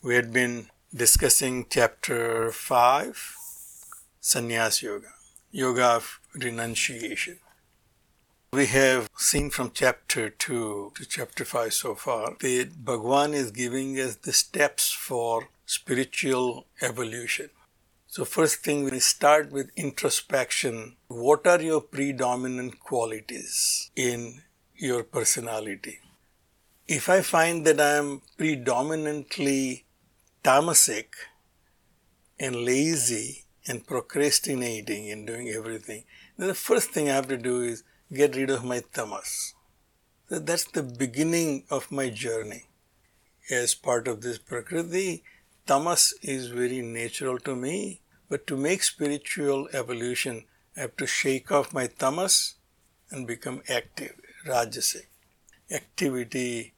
We had been discussing chapter 5, Sannyas Yoga, Yoga of Renunciation. We have seen from chapter 2 to chapter 5 so far that Bhagwan is giving us the steps for spiritual evolution. So, first thing we start with introspection. What are your predominant qualities in your personality? If I find that I am predominantly tamasic and lazy and procrastinating and doing everything, then the first thing I have to do is get rid of my tamas. So that's the beginning of my journey. As part of this prakriti, tamas is very natural to me, but to make spiritual evolution, I have to shake off my tamas and become active, rajasic. Activity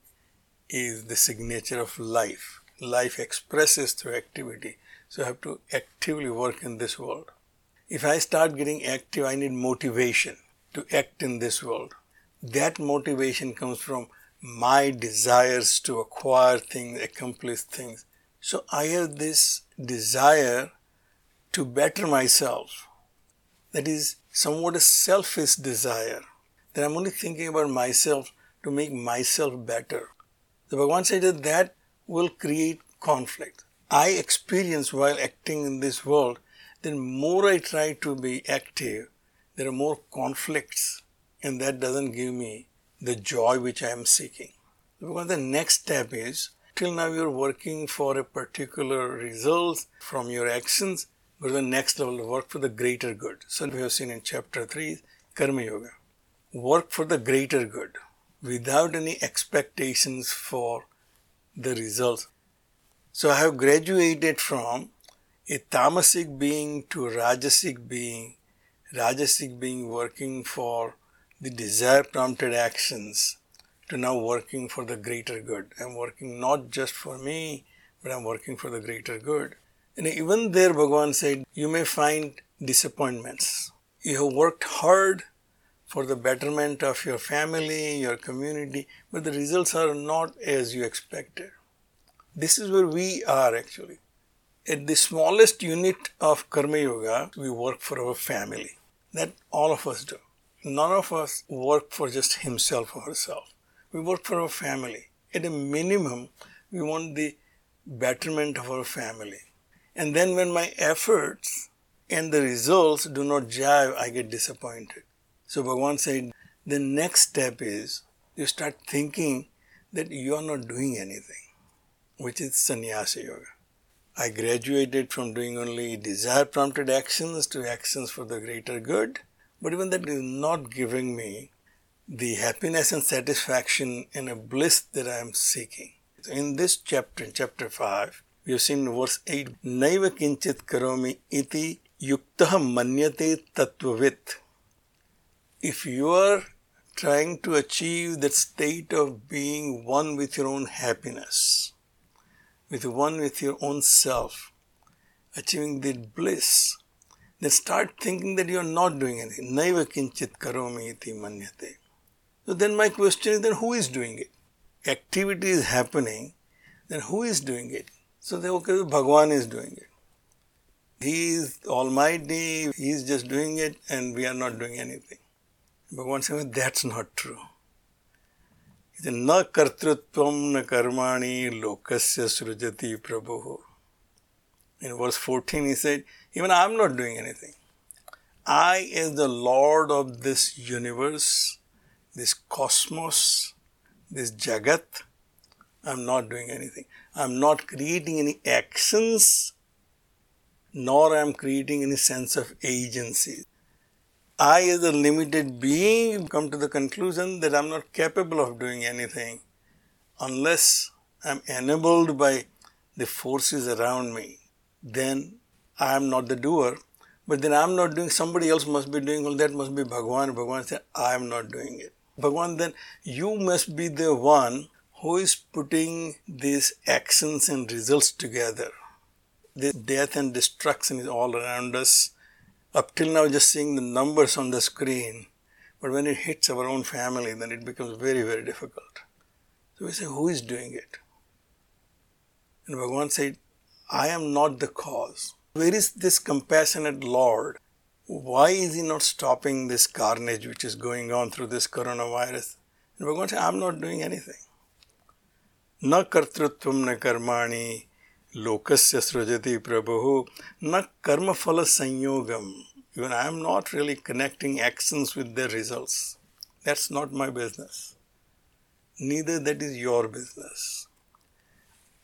is the signature of life life expresses through activity. So I have to actively work in this world. If I start getting active, I need motivation to act in this world. That motivation comes from my desires to acquire things, accomplish things. So I have this desire to better myself. That is somewhat a selfish desire. That I'm only thinking about myself to make myself better. The Bhagavan said that that will create conflict. I experience while acting in this world, then more I try to be active, there are more conflicts, and that doesn't give me the joy which I am seeking. Because the next step is till now you're working for a particular result from your actions, but the next level, work for the greater good. So we have seen in chapter 3, Karma Yoga. Work for the greater good without any expectations for the results. So I have graduated from a tamasic being to rajasic being, rajasic being working for the desire prompted actions to now working for the greater good. I'm working not just for me, but I'm working for the greater good. And even there, Bhagavan said, you may find disappointments. You have worked hard for the betterment of your family, your community, but the results are not as you expected. This is where we are actually. At the smallest unit of Karma Yoga, we work for our family. That all of us do. None of us work for just himself or herself. We work for our family. At a minimum, we want the betterment of our family. And then when my efforts and the results do not jive, I get disappointed. So Bhagavan said, the next step is you start thinking that you are not doing anything which is Sannyasa Yoga. I graduated from doing only desire prompted actions to actions for the greater good, but even that is not giving me the happiness and satisfaction and a bliss that I am seeking. In this chapter, in chapter 5, we have seen verse 8 Naiva kinchit karomi iti yuktah manyate tattvavit. If you are trying to achieve that state of being one with your own happiness, with one with your own self, achieving the bliss, then start thinking that you are not doing anything. Naiva kinchit karomi iti manyate. So then my question is then who is doing it? Activity is happening, then who is doing it? So they okay, Bhagwan is doing it. He is almighty, he is just doing it and we are not doing anything. Bhagwan says that's not true. न कर्तृत्व न कर्माणि lokasya srujati prabhu. In verse 14 he said, even I am not doing anything. I as the Lord of this universe, this cosmos, this jagat, I am not doing anything. I am not creating any actions, nor I am creating any sense of agency. I, as a limited being, come to the conclusion that I'm not capable of doing anything unless I'm enabled by the forces around me, then I am not the doer. But then I'm not doing, somebody else must be doing, well, that must be Bhagwan. Bhagwan said, I am not doing it. Bhagwan, then you must be the one who is putting these actions and results together. The death and destruction is all around us. Up till now, just seeing the numbers on the screen, but when it hits our own family, then it becomes very, very difficult. So we say, Who is doing it? And Bhagavan said, I am not the cause. Where is this compassionate Lord? Why is He not stopping this carnage which is going on through this coronavirus? And Bhagavan said, I'm not doing anything. Na kartrutvam na karmani lokasya srajati prabhu na karma phala sanyogam even i am not really connecting actions with their results. That's not my business. Neither that is your business.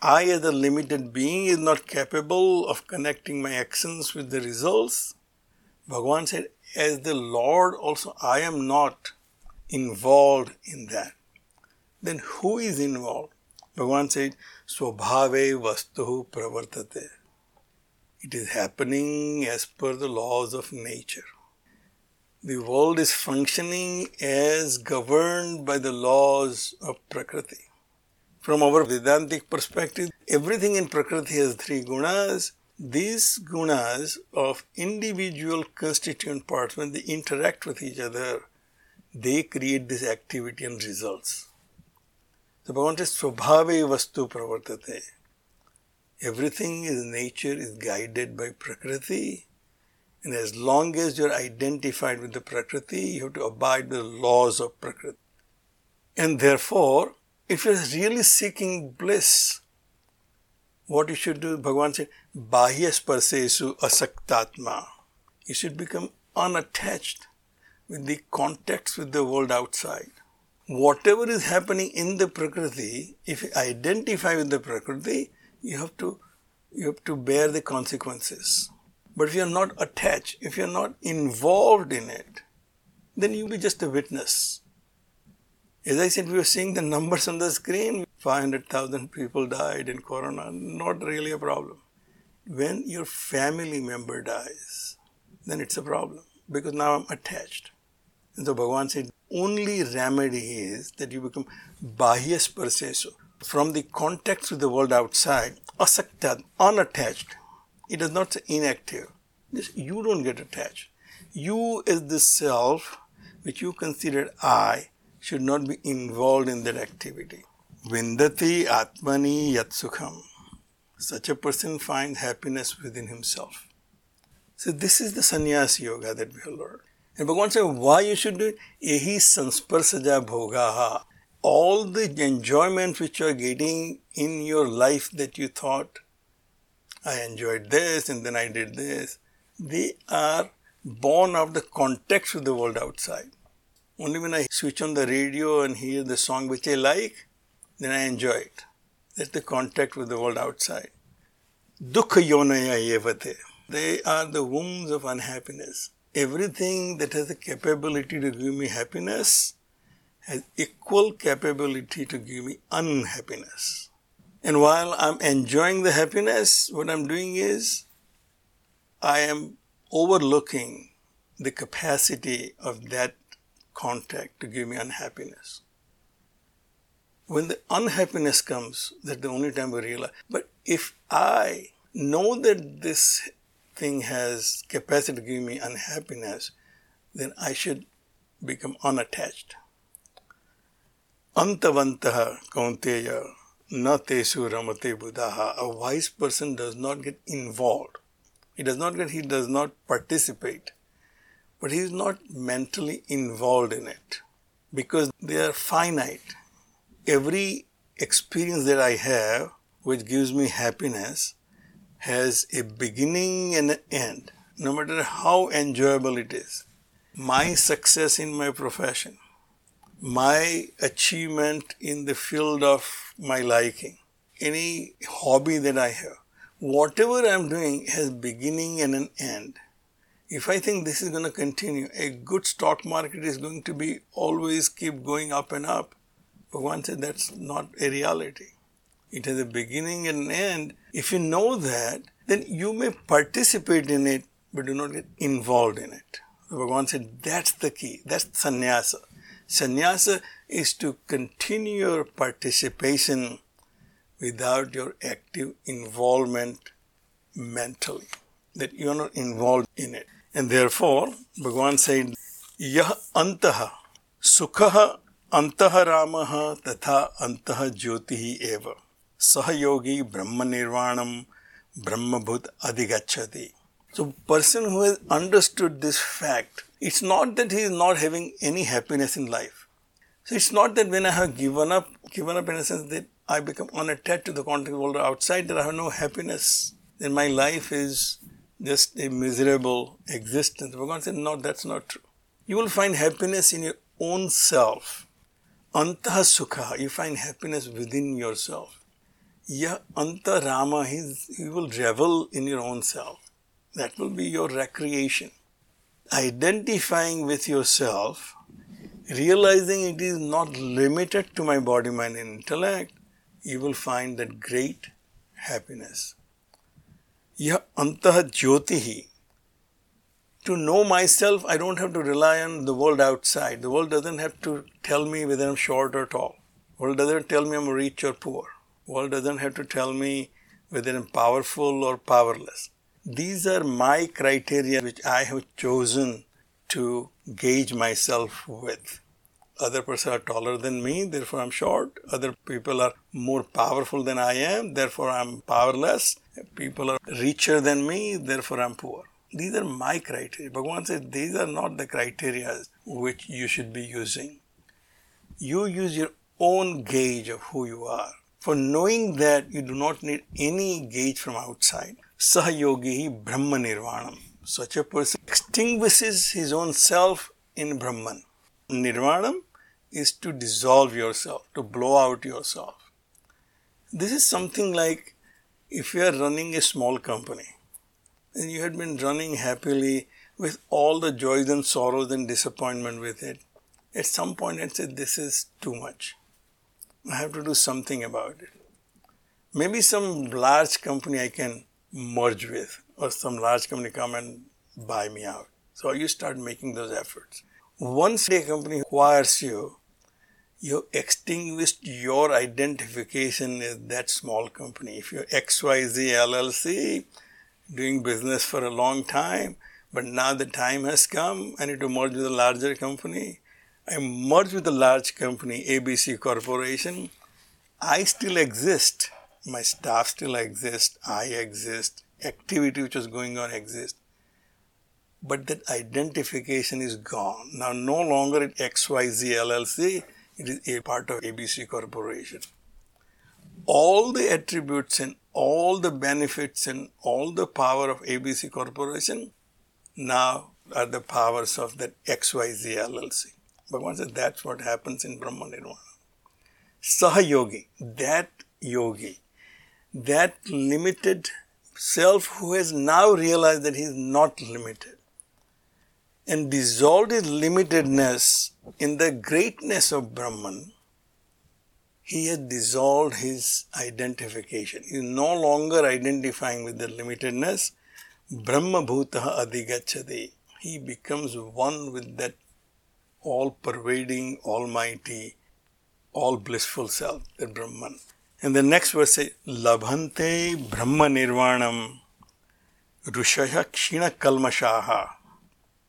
I as a limited being is not capable of connecting my actions with the results. Bhagwan said as the lord also i am not involved in that. Then who is involved? Bhagavan said, Swabhave vastu pravartate. It is happening as per the laws of nature. The world is functioning as governed by the laws of Prakriti. From our Vedantic perspective, everything in Prakriti has three gunas. These gunas of individual constituent parts, when they interact with each other, they create this activity and results. So Bhagavan says, Swabhave vastu pravartate. Everything in nature is guided by Prakriti. And as long as you're identified with the Prakriti, you have to abide the laws of Prakriti. And therefore, if you're really seeking bliss, what you should do, Bhagavan said, Bahya sparsesu asaktatma. You should become unattached with the contacts with the world outside. Whatever is happening in the Prakriti, if you identify with the Prakriti, you have to you have to bear the consequences. But if you're not attached, if you're not involved in it, then you'll be just a witness. As I said, we were seeing the numbers on the screen 500,000 people died in Corona, not really a problem. When your family member dies, then it's a problem because now I'm attached. And so Bhagavan said, only remedy is that you become bahya sparsesu from the context with the world outside, asakta, unattached. It does not say inactive. You don't get attached. You as the self, which you consider I, should not be involved in that activity. Vindati atmani yatsukham. Such a person finds happiness within himself. So this is the sannyas yoga that we have learned. Bhagavan said, why you should do it? Ehi sansparsaja bhogaha all the enjoyment which you are getting in your life that you thought, I enjoyed this and then I did this, they are born of the context with the world outside. Only when I switch on the radio and hear the song which I like, then I enjoy it. That's the contact with the world outside. Dukha yonaya yevate. They are the wombs of unhappiness. Everything that has the capability to give me happiness has equal capability to give me unhappiness. And while I'm enjoying the happiness, what I'm doing is I am overlooking the capacity of that contact to give me unhappiness. When the unhappiness comes, that's the only time we realize. But if I know that this thing has capacity to give me unhappiness, then I should become unattached. Antavantaha kaunteya na tesu ramate buddha. A wise person does not get involved. He does not get, he does not participate. But he is not mentally involved in it. Because they are finite. Every experience that I have which gives me happiness has a beginning and an end, no matter how enjoyable it is. My success in my profession, my achievement in the field of my liking, any hobby that I have, whatever I'm doing has beginning and an end. If I think this is going to continue, a good stock market is going to be always keep going up and up. But one that's not a reality. It has a beginning and an end, If you know that, then you may participate in it, but do not get involved in it. Bhagavan said that's the key. That's sannyasa. Sannyasa is to continue your participation without your active involvement mentally. That you are not involved in it. And therefore, Bhagavan said, Yah antaha sukha antaha ramaha tatha antah jyotihi eva sahayogi brahma nirvanam brahmabhut adhigachati. So, person who has understood this fact, it's not that he is not having any happiness in life. So, it's not that when I have given up, given up in a sense that I become unattached to the contact world outside, that I have no happiness, then my life is just a miserable existence. Bhagavan said, no, that's not true. You will find happiness in your own self. Antah sukha, you find happiness within yourself. Ya anta rama, you will revel in your own self. That will be your recreation. Identifying with yourself, realizing it is not limited to my body, mind, and intellect, you will find that great happiness. Yah antah jyotihi. To know myself, I don't have to rely on the world outside. The world doesn't have to tell me whether I'm short or tall. The world doesn't tell me I'm rich or poor. World doesn't have to tell me whether I'm powerful or powerless. These are my criteria which I have chosen to gauge myself with. Other people are taller than me, therefore I'm short. Other people are more powerful than I am, therefore I'm powerless. People are richer than me, therefore I'm poor. These are my criteria. Bhagavan says these are not the criteria which you should be using. You use your own gauge of who you are. For knowing that you do not need any gauge from outside. Sahayogi Brahma Nirvanam. Such a person extinguishes his own self in Brahman. Nirvanam is to dissolve yourself, to blow out yourself. This is something like if you are running a small company and you had been running happily with all the joys and sorrows and disappointment with it, at some point I said, This is too much. I have to do something about it. Maybe some large company I can merge with or some large company come and buy me out. So you start making those efforts. Once a company acquires you, you extinguished your identification as that small company. If you're XYZ LLC, doing business for a long time, but now the time has come, I need to merge with a larger company. I merge with a large company, ABC Corporation. I still exist my staff still exist, I exist, activity which was going on exists. But that identification is gone. Now, no longer at XYZ LLC, it is a part of ABC Corporation. All the attributes and all the benefits and all the power of ABC Corporation now are the powers of that XYZ LLC. Bhagavan said that's what happens in Brahma Nirvana. Sahayogi, that yogi, that limited self who has now realized that he is not limited and dissolved his limitedness in the greatness of Brahman, he has dissolved his identification. He is no longer identifying with the limitedness. Brahma Bhutaha Adhigachati. He becomes one with that all pervading, almighty, all blissful self, the Brahman. And the next verse says, Labhante Brahma Nirvanam Rushaya Kshina Kalmashaha.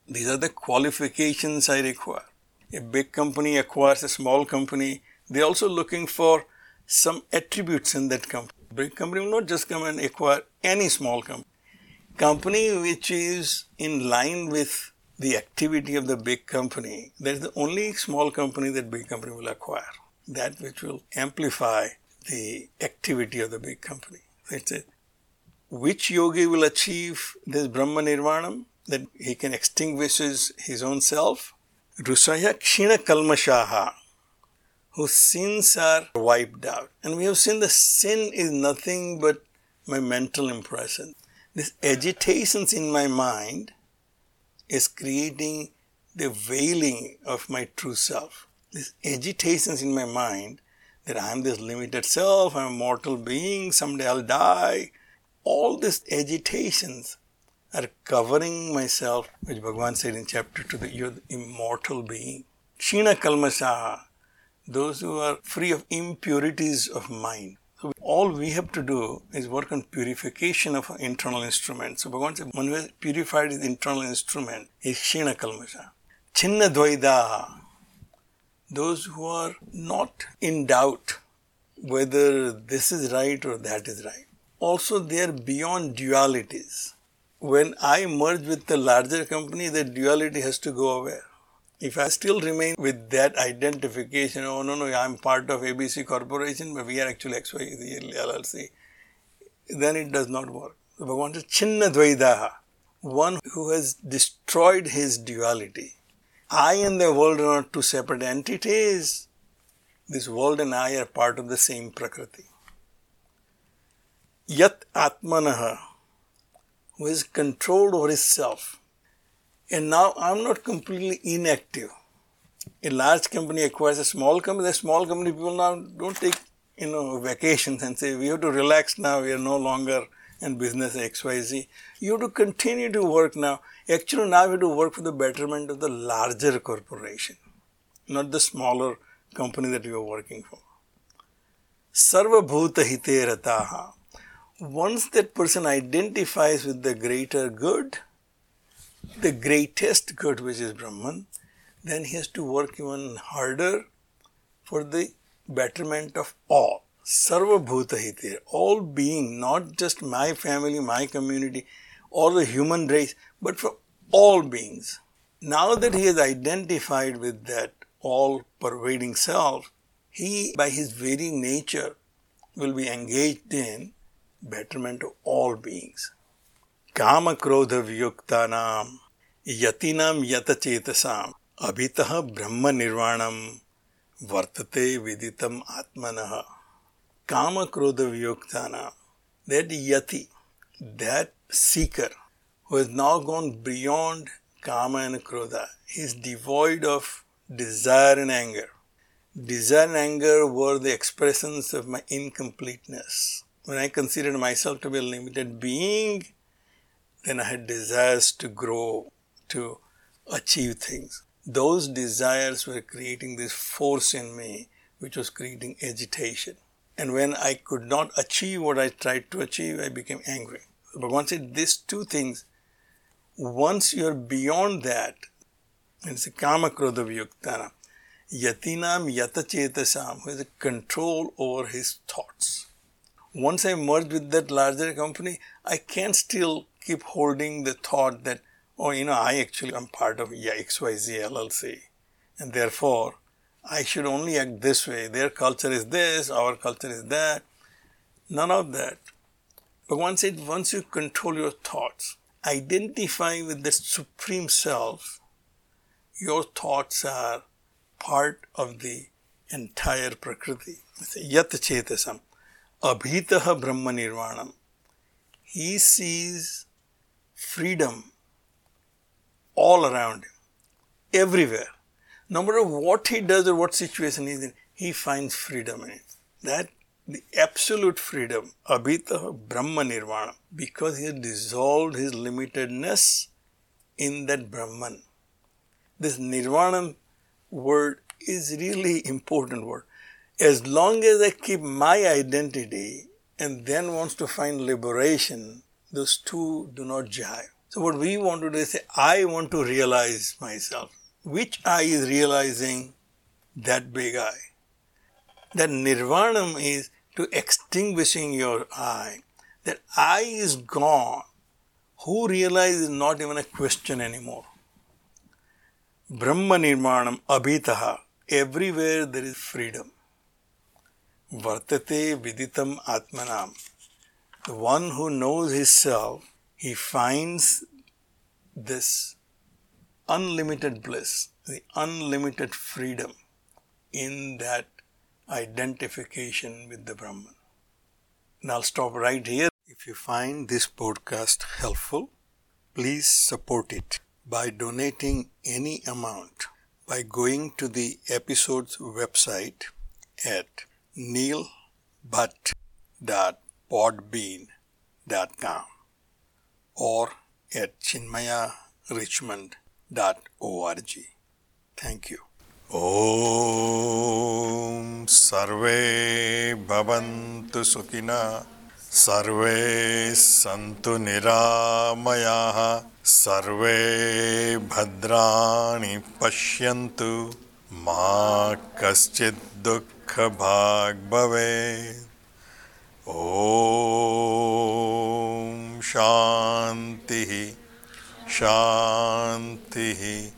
These are the qualifications I require. A big company acquires a small company. They're also looking for some attributes in that company. Big company will not just come and acquire any small company. Company which is in line with the activity of the big company. That is the only small company that big company will acquire. That which will amplify the activity of the big company. It's a, which yogi will achieve this Brahma Nirvanam, that he can extinguish his, his own self? Rusaya Kshina Kalmashaha, whose sins are wiped out. And we have seen the sin is nothing but my mental impression. This agitations in my mind is creating the veiling of my true self. These agitations in my mind that I am this limited self, I'm a mortal being, someday I'll die. All these agitations are covering myself, which Bhagavan said in chapter 2 that you're the immortal being. Shina Kalmasha, those who are free of impurities of mind. All we have to do is work on purification of internal instruments. So Bhagavan said, one has purified his internal instrument is Shina Kalmasha. Chinna Dvaida, those who are not in doubt whether this is right or that is right. Also, they are beyond dualities. When I merge with the larger company, the duality has to go away. If I still remain with that identification, oh no, no, I'm part of ABC Corporation, but we are actually XYZ LLC, then it does not work. So Bhagavan says, Chinna Dvaidaha, one who has destroyed his duality. I and the world are not two separate entities. This world and I are part of the same Prakriti. Yat Atmanaha, who is controlled over his self. And now I'm not completely inactive. A large company acquires a small company. The small company people now don't take you know vacations and say we have to relax now. We are no longer in business XYZ. You have to continue to work now. Actually, now you have to work for the betterment of the larger corporation, not the smaller company that you are working for. Sarva Bhuta Hite Rataha once that person identifies with the greater good, the greatest good which is Brahman, then he has to work even harder for the betterment of all. Sarva Bhuta Hite, all being, not just my family, my community, or the human race, but for all beings. Now that he has identified with that all pervading self, he, by his very nature, will be engaged in betterment of all beings. काम क्रोध नाम यतिनाम यत चेतसाम अभितः ब्रह्म निर्वाणम वर्तते विदितम आत्मनः। काम क्रोध नाम that yati that seeker who is now gone beyond kama and krodha is devoid of desire and anger desire and anger were the expression of my incompleteness When I considered myself to be a limited being, then I had desires to grow, to achieve things. Those desires were creating this force in me, which was creating agitation. And when I could not achieve what I tried to achieve, I became angry. But once it these two things, once you're beyond that, it's a kama krodha vyuktana, yatinam yatachetasam, who has a control over his thoughts once I merge with that larger company, I can still keep holding the thought that, oh, you know, I actually am part of XYZ LLC. And therefore, I should only act this way. Their culture is this, our culture is that. None of that. But once it, once you control your thoughts, identify with the supreme self, your thoughts are part of the entire Prakriti. Yat chetasam. Abhitaha Brahma Nirvanam. He sees freedom all around him, everywhere. No matter what he does or what situation he's in, he finds freedom in it. That the absolute freedom, Abhitaha Brahma Nirvana, because he has dissolved his limitedness in that Brahman. This Nirvana word is really important word as long as I keep my identity and then wants to find liberation, those two do not jive. So what we want to do is say, I want to realize myself. Which I is realizing that big I? That nirvanam is to extinguishing your I. That I is gone. Who realizes is not even a question anymore. Brahma nirvanam abhitaha. Everywhere there is freedom. Vartate viditam atmanam. The one who knows his self, he finds this unlimited bliss, the unlimited freedom in that identification with the Brahman. And I'll stop right here. If you find this podcast helpful, please support it by donating any amount by going to the episode's website at neilbhatt.podbean.com or at chinmayarichmond.org. Thank you. ॐ सर्वे भवन्तु सुखिनः सर्वे सन्तु निरामयाः सर्वे भद्राणि पश्यन्तु मा कश्चित् दुःखभाग् भवेत् ओम शांति शांति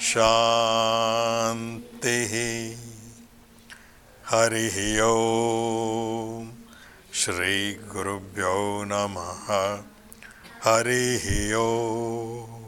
शांति। हरि ओ श्री गुरुभ्यो नमः। हरि ओम।